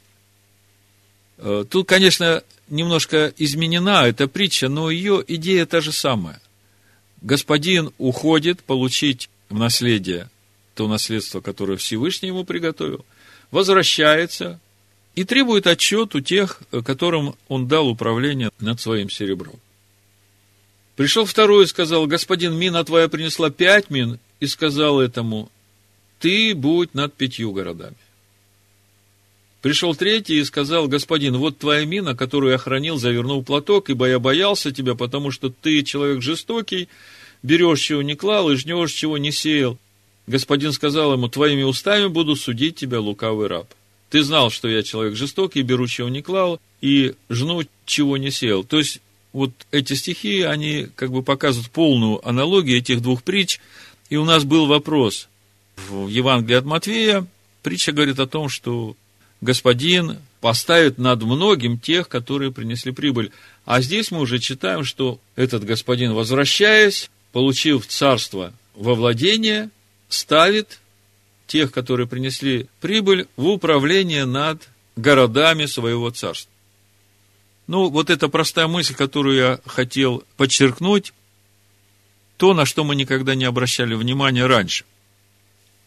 Э, тут, конечно, немножко изменена эта притча, но ее идея та же самая. Господин уходит получить в наследие то наследство, которое Всевышний ему приготовил – возвращается и требует отчет у тех, которым он дал управление над своим серебром. Пришел второй и сказал, господин, мина твоя принесла пять мин, и сказал этому, ты будь над пятью городами. Пришел третий и сказал, господин, вот твоя мина, которую я хранил, завернул платок, ибо я боялся тебя, потому что ты человек жестокий, берешь, чего не клал, и жнешь, чего не сеял. Господин сказал ему, твоими устами буду судить тебя, лукавый раб. Ты знал, что я человек жестокий, беру, чего не клал, и жну, чего не сеял. То есть, вот эти стихи, они как бы показывают полную аналогию этих двух притч. И у нас был вопрос в Евангелии от Матвея. Притча говорит о том, что господин поставит над многим тех, которые принесли прибыль. А здесь мы уже читаем, что этот господин, возвращаясь, получив царство во владение – ставит тех, которые принесли прибыль, в управление над городами своего царства. Ну, вот эта простая мысль, которую я хотел подчеркнуть, то, на что мы никогда не обращали внимания раньше.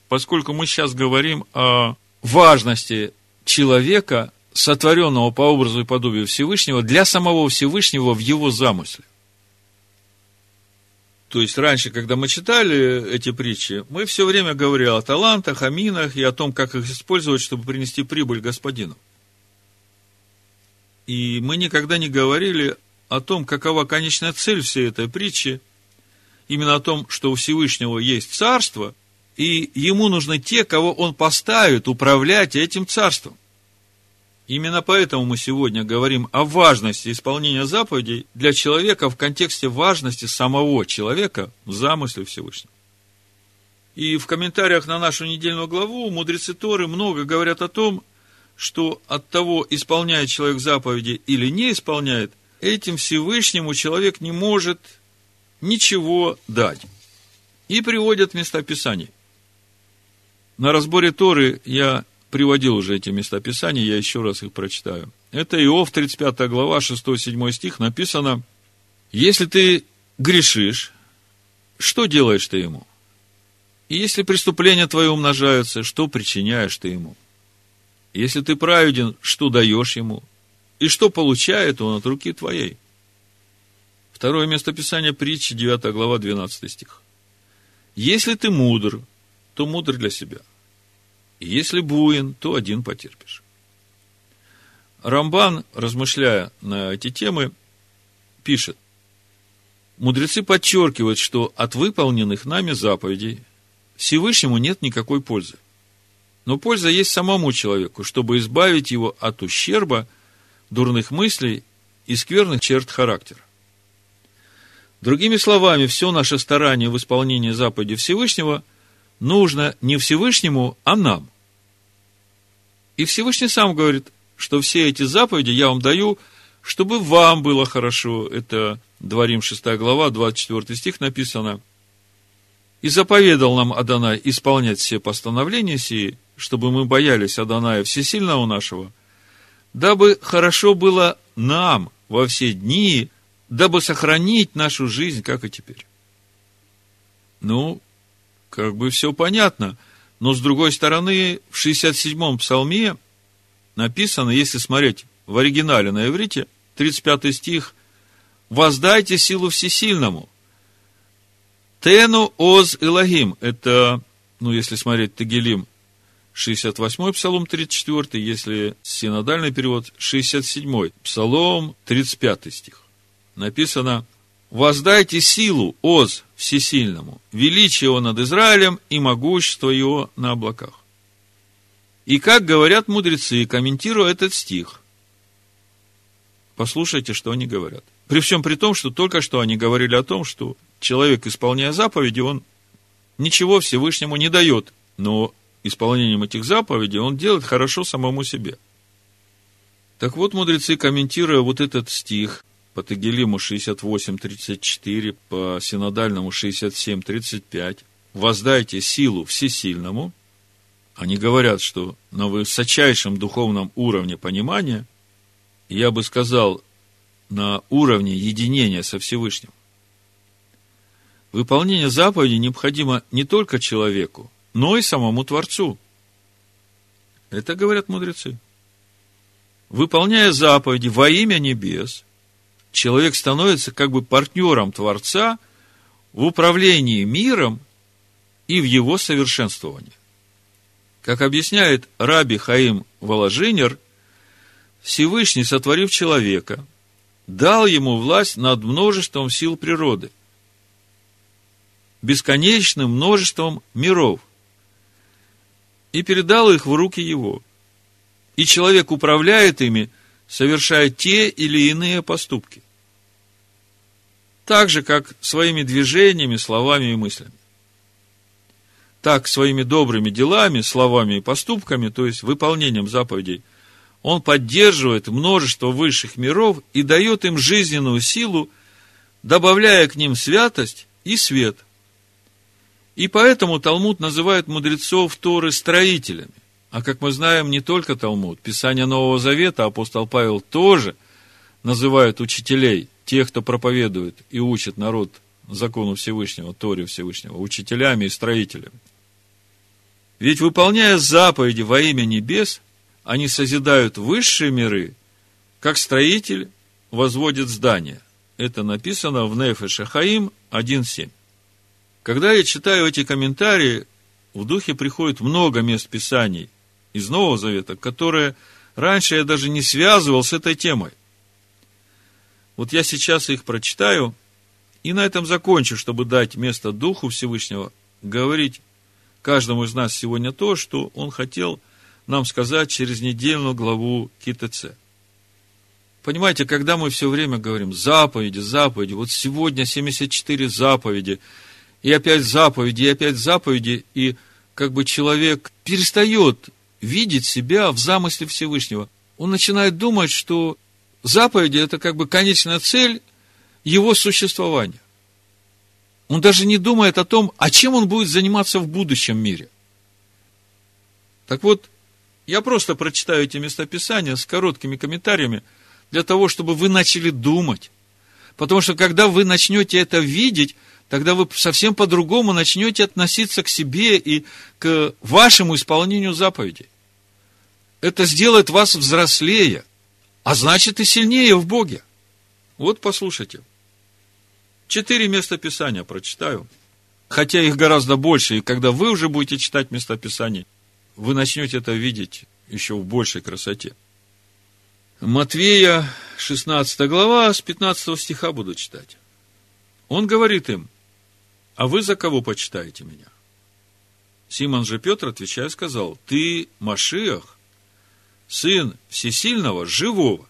Поскольку мы сейчас говорим о важности человека, сотворенного по образу и подобию Всевышнего, для самого Всевышнего в его замысле. То есть раньше, когда мы читали эти притчи, мы все время говорили о талантах, о минах и о том, как их использовать, чтобы принести прибыль господину. И мы никогда не говорили о том, какова конечная цель всей этой притчи именно о том, что у Всевышнего есть царство, и ему нужны те, кого он поставит управлять этим царством. Именно поэтому мы сегодня говорим о важности исполнения заповедей для человека в контексте важности самого человека в замысле Всевышнего. И в комментариях на нашу недельную главу мудрецы Торы много говорят о том, что от того, исполняет человек заповеди или не исполняет, этим Всевышнему человек не может ничего дать. И приводят места Писаний. На разборе Торы я приводил уже эти места Писания, я еще раз их прочитаю. Это Иов, 35 глава, 6-7 стих, написано, «Если ты грешишь, что делаешь ты ему? И если преступления твои умножаются, что причиняешь ты ему? Если ты праведен, что даешь ему? И что получает он от руки твоей?» Второе место Писания притчи, 9 глава, 12 стих. «Если ты мудр, то мудр для себя – если буин, то один потерпишь. Рамбан, размышляя на эти темы, пишет, мудрецы подчеркивают, что от выполненных нами заповедей Всевышнему нет никакой пользы. Но польза есть самому человеку, чтобы избавить его от ущерба, дурных мыслей и скверных черт характера. Другими словами, все наше старание в исполнении заповеди Всевышнего – нужно не Всевышнему, а нам. И Всевышний сам говорит, что все эти заповеди я вам даю, чтобы вам было хорошо. Это Дворим 6 глава, 24 стих написано. И заповедал нам Адонай исполнять все постановления сии, чтобы мы боялись Адоная Всесильного нашего, дабы хорошо было нам во все дни, дабы сохранить нашу жизнь, как и теперь. Ну, как бы все понятно. Но с другой стороны, в 67-м псалме написано, если смотреть в оригинале на иврите, 35 стих, «Воздайте силу всесильному». Тену оз Элогим. Это, ну, если смотреть Тагилим, 68-й псалом 34, если синодальный перевод, 67-й псалом 35 стих. Написано, воздайте силу, Оз, всесильному, величие его над Израилем и могущество его на облаках. И как говорят мудрецы, комментируя этот стих, послушайте, что они говорят. При всем при том, что только что они говорили о том, что человек, исполняя заповеди, он ничего Всевышнему не дает, но исполнением этих заповедей он делает хорошо самому себе. Так вот, мудрецы, комментируя вот этот стих, по Тагелиму 68.34, по Синодальному 67.35, воздайте силу всесильному, они говорят, что на высочайшем духовном уровне понимания, я бы сказал, на уровне единения со Всевышним. Выполнение заповедей необходимо не только человеку, но и самому Творцу. Это говорят мудрецы. Выполняя заповеди во имя небес, человек становится как бы партнером Творца в управлении миром и в его совершенствовании. Как объясняет Раби Хаим Воложинер, Всевышний, сотворив человека, дал ему власть над множеством сил природы, бесконечным множеством миров, и передал их в руки его. И человек управляет ими, совершая те или иные поступки так же, как своими движениями, словами и мыслями. Так, своими добрыми делами, словами и поступками, то есть выполнением заповедей, он поддерживает множество высших миров и дает им жизненную силу, добавляя к ним святость и свет. И поэтому Талмуд называет мудрецов Торы строителями. А как мы знаем, не только Талмуд, Писание Нового Завета, апостол Павел тоже называет учителей – тех, кто проповедует и учит народ закону Всевышнего, Торе Всевышнего, учителями и строителями. Ведь выполняя заповеди во имя небес, они созидают высшие миры, как строитель возводит здание. Это написано в Нефе Шахаим 1.7. Когда я читаю эти комментарии, в духе приходит много мест Писаний из Нового Завета, которые раньше я даже не связывал с этой темой – вот я сейчас их прочитаю, И на этом закончу, чтобы дать место Духу Всевышнего говорить каждому из нас сегодня то, что он хотел нам сказать через недельную главу КТЦ. Понимаете, когда мы все время говорим заповеди, заповеди, вот сегодня 74 заповеди, и опять заповеди, и опять заповеди, и как бы человек перестает видеть себя в замысле Всевышнего. Он начинает думать, что заповеди – это как бы конечная цель его существования. Он даже не думает о том, а чем он будет заниматься в будущем мире. Так вот, я просто прочитаю эти местописания с короткими комментариями, для того, чтобы вы начали думать. Потому что когда вы начнете это видеть, тогда вы совсем по-другому начнете относиться к себе и к вашему исполнению заповедей. Это сделает вас взрослее, а значит и сильнее в Боге. Вот послушайте. Четыре места Писания прочитаю. Хотя их гораздо больше, и когда вы уже будете читать места Писания, вы начнете это видеть еще в большей красоте. Матвея, 16 глава, с 15 стиха буду читать. Он говорит им, а вы за кого почитаете меня? Симон же Петр, отвечая, сказал, ты Машиах, сын всесильного, живого.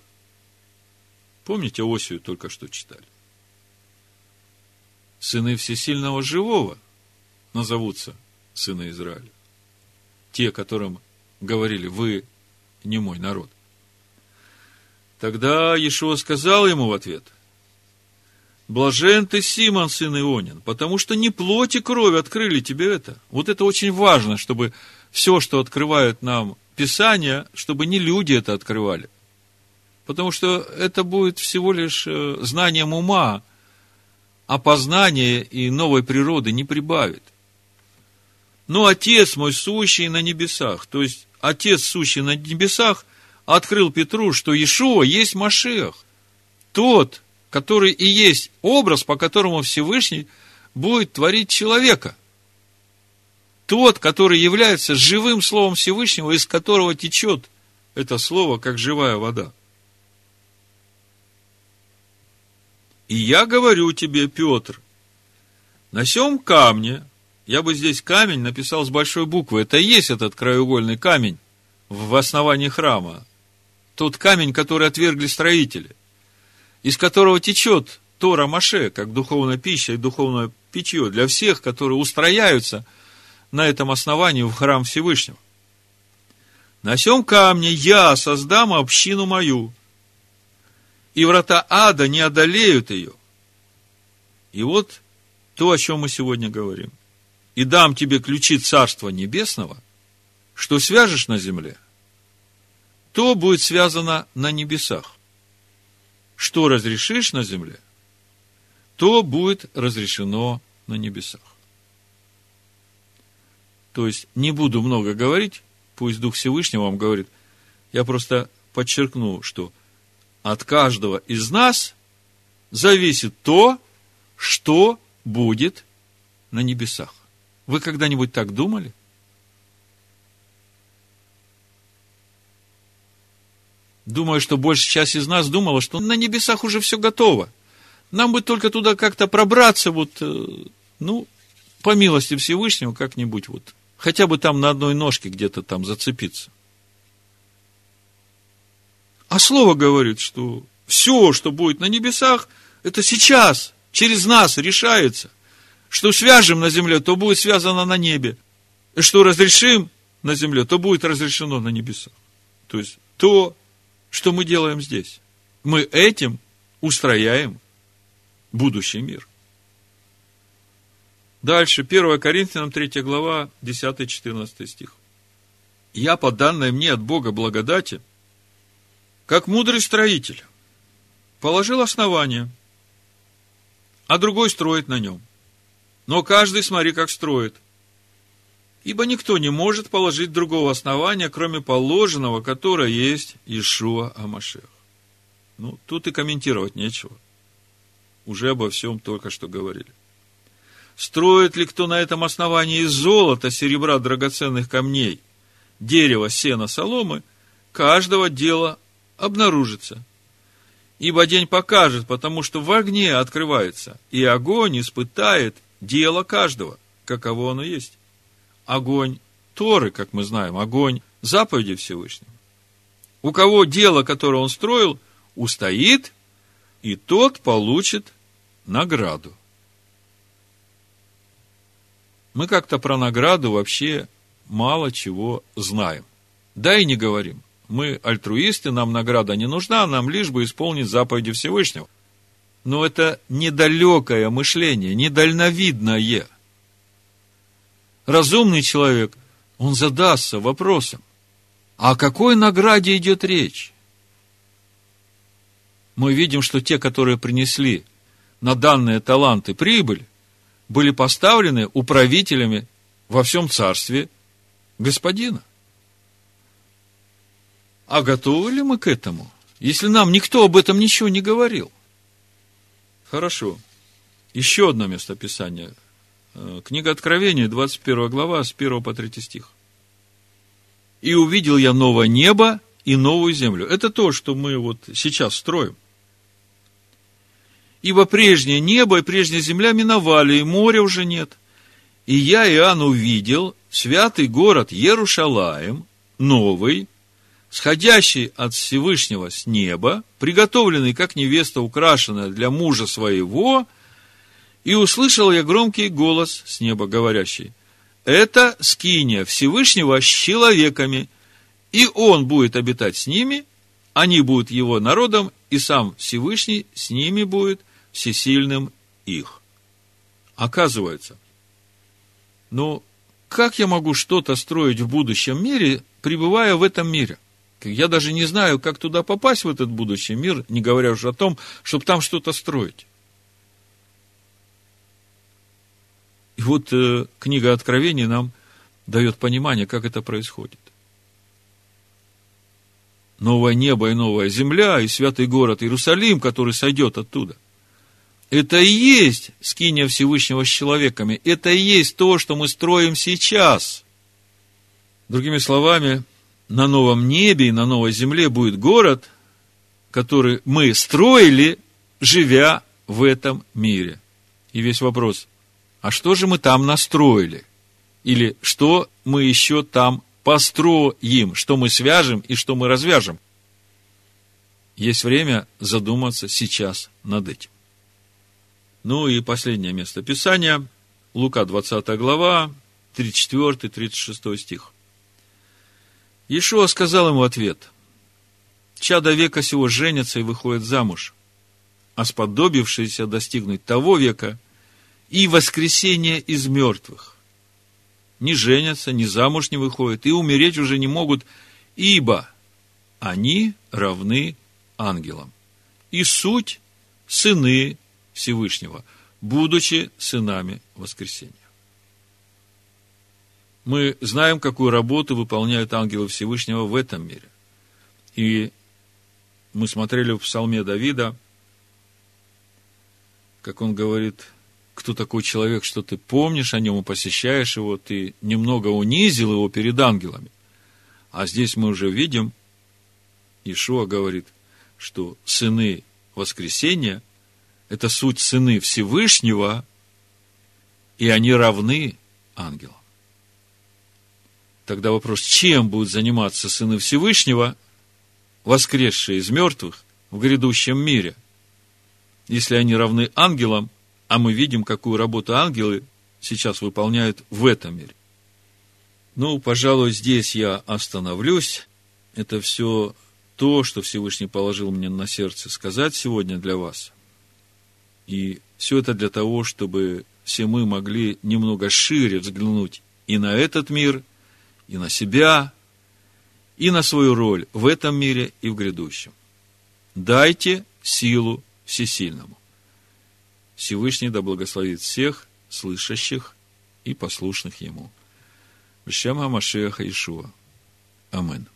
Помните, Осию только что читали сыны всесильного живого назовутся сыны Израиля. Те, которым говорили, вы не мой народ. Тогда Иешуа сказал ему в ответ, Блажен ты, Симон, сын Ионин, потому что не плоть и кровь открыли тебе это. Вот это очень важно, чтобы все, что открывают нам Писание, чтобы не люди это открывали. Потому что это будет всего лишь э, знанием ума, опознания и новой природы не прибавит. Но Отец мой, сущий на небесах, то есть Отец, сущий на небесах, открыл Петру, что Иешуа есть Машех, тот, который и есть образ, по которому Всевышний будет творить человека. Тот, который является живым Словом Всевышнего, из которого течет это Слово, как живая вода. И я говорю тебе, Петр, на сем камне, я бы здесь камень написал с большой буквы, это и есть этот краеугольный камень в основании храма. Тот камень, который отвергли строители, из которого течет Тора Маше, как духовная пища и духовное питье для всех, которые устрояются на этом основании в храм Всевышнего. На сем камне я создам общину мою, и врата ада не одолеют ее. И вот то, о чем мы сегодня говорим. И дам тебе ключи Царства Небесного, что свяжешь на земле, то будет связано на небесах. Что разрешишь на земле, то будет разрешено на небесах. То есть, не буду много говорить, пусть Дух Всевышнего вам говорит, я просто подчеркну, что – от каждого из нас зависит то, что будет на небесах. Вы когда-нибудь так думали? Думаю, что большая часть из нас думала, что на небесах уже все готово. Нам бы только туда как-то пробраться, вот, э, ну, по милости Всевышнего, как-нибудь вот, хотя бы там на одной ножке где-то там зацепиться. А слово говорит, что все, что будет на небесах, это сейчас, через нас решается. Что свяжем на земле, то будет связано на небе. И что разрешим на земле, то будет разрешено на небесах. То есть, то, что мы делаем здесь. Мы этим устрояем будущий мир. Дальше, 1 Коринфянам 3 глава, 10-14 стих. «Я, по данной мне от Бога благодати, как мудрый строитель, положил основание, а другой строит на нем. Но каждый смотри, как строит. Ибо никто не может положить другого основания, кроме положенного, которое есть Ишуа Амашех. Ну, тут и комментировать нечего. Уже обо всем только что говорили. Строит ли кто на этом основании из золота, серебра, драгоценных камней, дерева, сена, соломы, каждого дела обнаружится. Ибо день покажет, потому что в огне открывается, и огонь испытает дело каждого, каково оно есть. Огонь Торы, как мы знаем, огонь заповеди Всевышнего. У кого дело, которое он строил, устоит, и тот получит награду. Мы как-то про награду вообще мало чего знаем. Да и не говорим. Мы альтруисты, нам награда не нужна, нам лишь бы исполнить заповеди Всевышнего. Но это недалекое мышление, недальновидное. Разумный человек, он задастся вопросом, а о какой награде идет речь? Мы видим, что те, которые принесли на данные таланты прибыль, были поставлены управителями во всем царстве господина. А готовы ли мы к этому, если нам никто об этом ничего не говорил? Хорошо. Еще одно местописание. Э, книга Откровения, 21 глава, с 1 по 3 стих. «И увидел я новое небо и новую землю». Это то, что мы вот сейчас строим. Ибо прежнее небо и прежняя земля миновали, и моря уже нет. И я, Иоанн, увидел святый город Иерушалаем, новый, сходящий от Всевышнего с неба, приготовленный как невеста, украшенная для мужа своего, и услышал я громкий голос с неба, говорящий, это скиния Всевышнего с человеками, и он будет обитать с ними, они будут его народом, и сам Всевышний с ними будет всесильным их. Оказывается, ну, как я могу что-то строить в будущем мире, пребывая в этом мире? Я даже не знаю, как туда попасть, в этот будущий мир, не говоря уже о том, чтобы там что-то строить. И вот э, книга Откровений нам дает понимание, как это происходит. Новое небо и новая земля, и святый город Иерусалим, который сойдет оттуда. Это и есть скиния Всевышнего с человеками. Это и есть то, что мы строим сейчас. Другими словами, на новом небе и на новой земле будет город, который мы строили, живя в этом мире. И весь вопрос, а что же мы там настроили? Или что мы еще там построим, что мы свяжем и что мы развяжем? Есть время задуматься сейчас над этим. Ну и последнее место Писания, Лука 20 глава, 34-36 стих. Иешуа сказал ему ответ. Чада века сего женятся и выходят замуж, а сподобившиеся достигнуть того века и воскресения из мертвых. Не женятся, ни замуж не выходят, и умереть уже не могут, ибо они равны ангелам. И суть – сыны Всевышнего, будучи сынами воскресения. Мы знаем, какую работу выполняют ангелы Всевышнего в этом мире. И мы смотрели в псалме Давида, как он говорит, кто такой человек, что ты помнишь о нем и посещаешь его, ты немного унизил его перед ангелами. А здесь мы уже видим, Ишуа говорит, что сыны воскресения – это суть сыны Всевышнего, и они равны ангелам. Тогда вопрос, чем будут заниматься сыны Всевышнего, воскресшие из мертвых в грядущем мире, если они равны ангелам, а мы видим, какую работу ангелы сейчас выполняют в этом мире. Ну, пожалуй, здесь я остановлюсь. Это все то, что Всевышний положил мне на сердце сказать сегодня для вас. И все это для того, чтобы все мы могли немного шире взглянуть и на этот мир – и на себя, и на свою роль в этом мире и в грядущем. Дайте силу всесильному. Всевышний да благословит всех слышащих и послушных Ему. Вишема Машеха Ишуа. Аминь.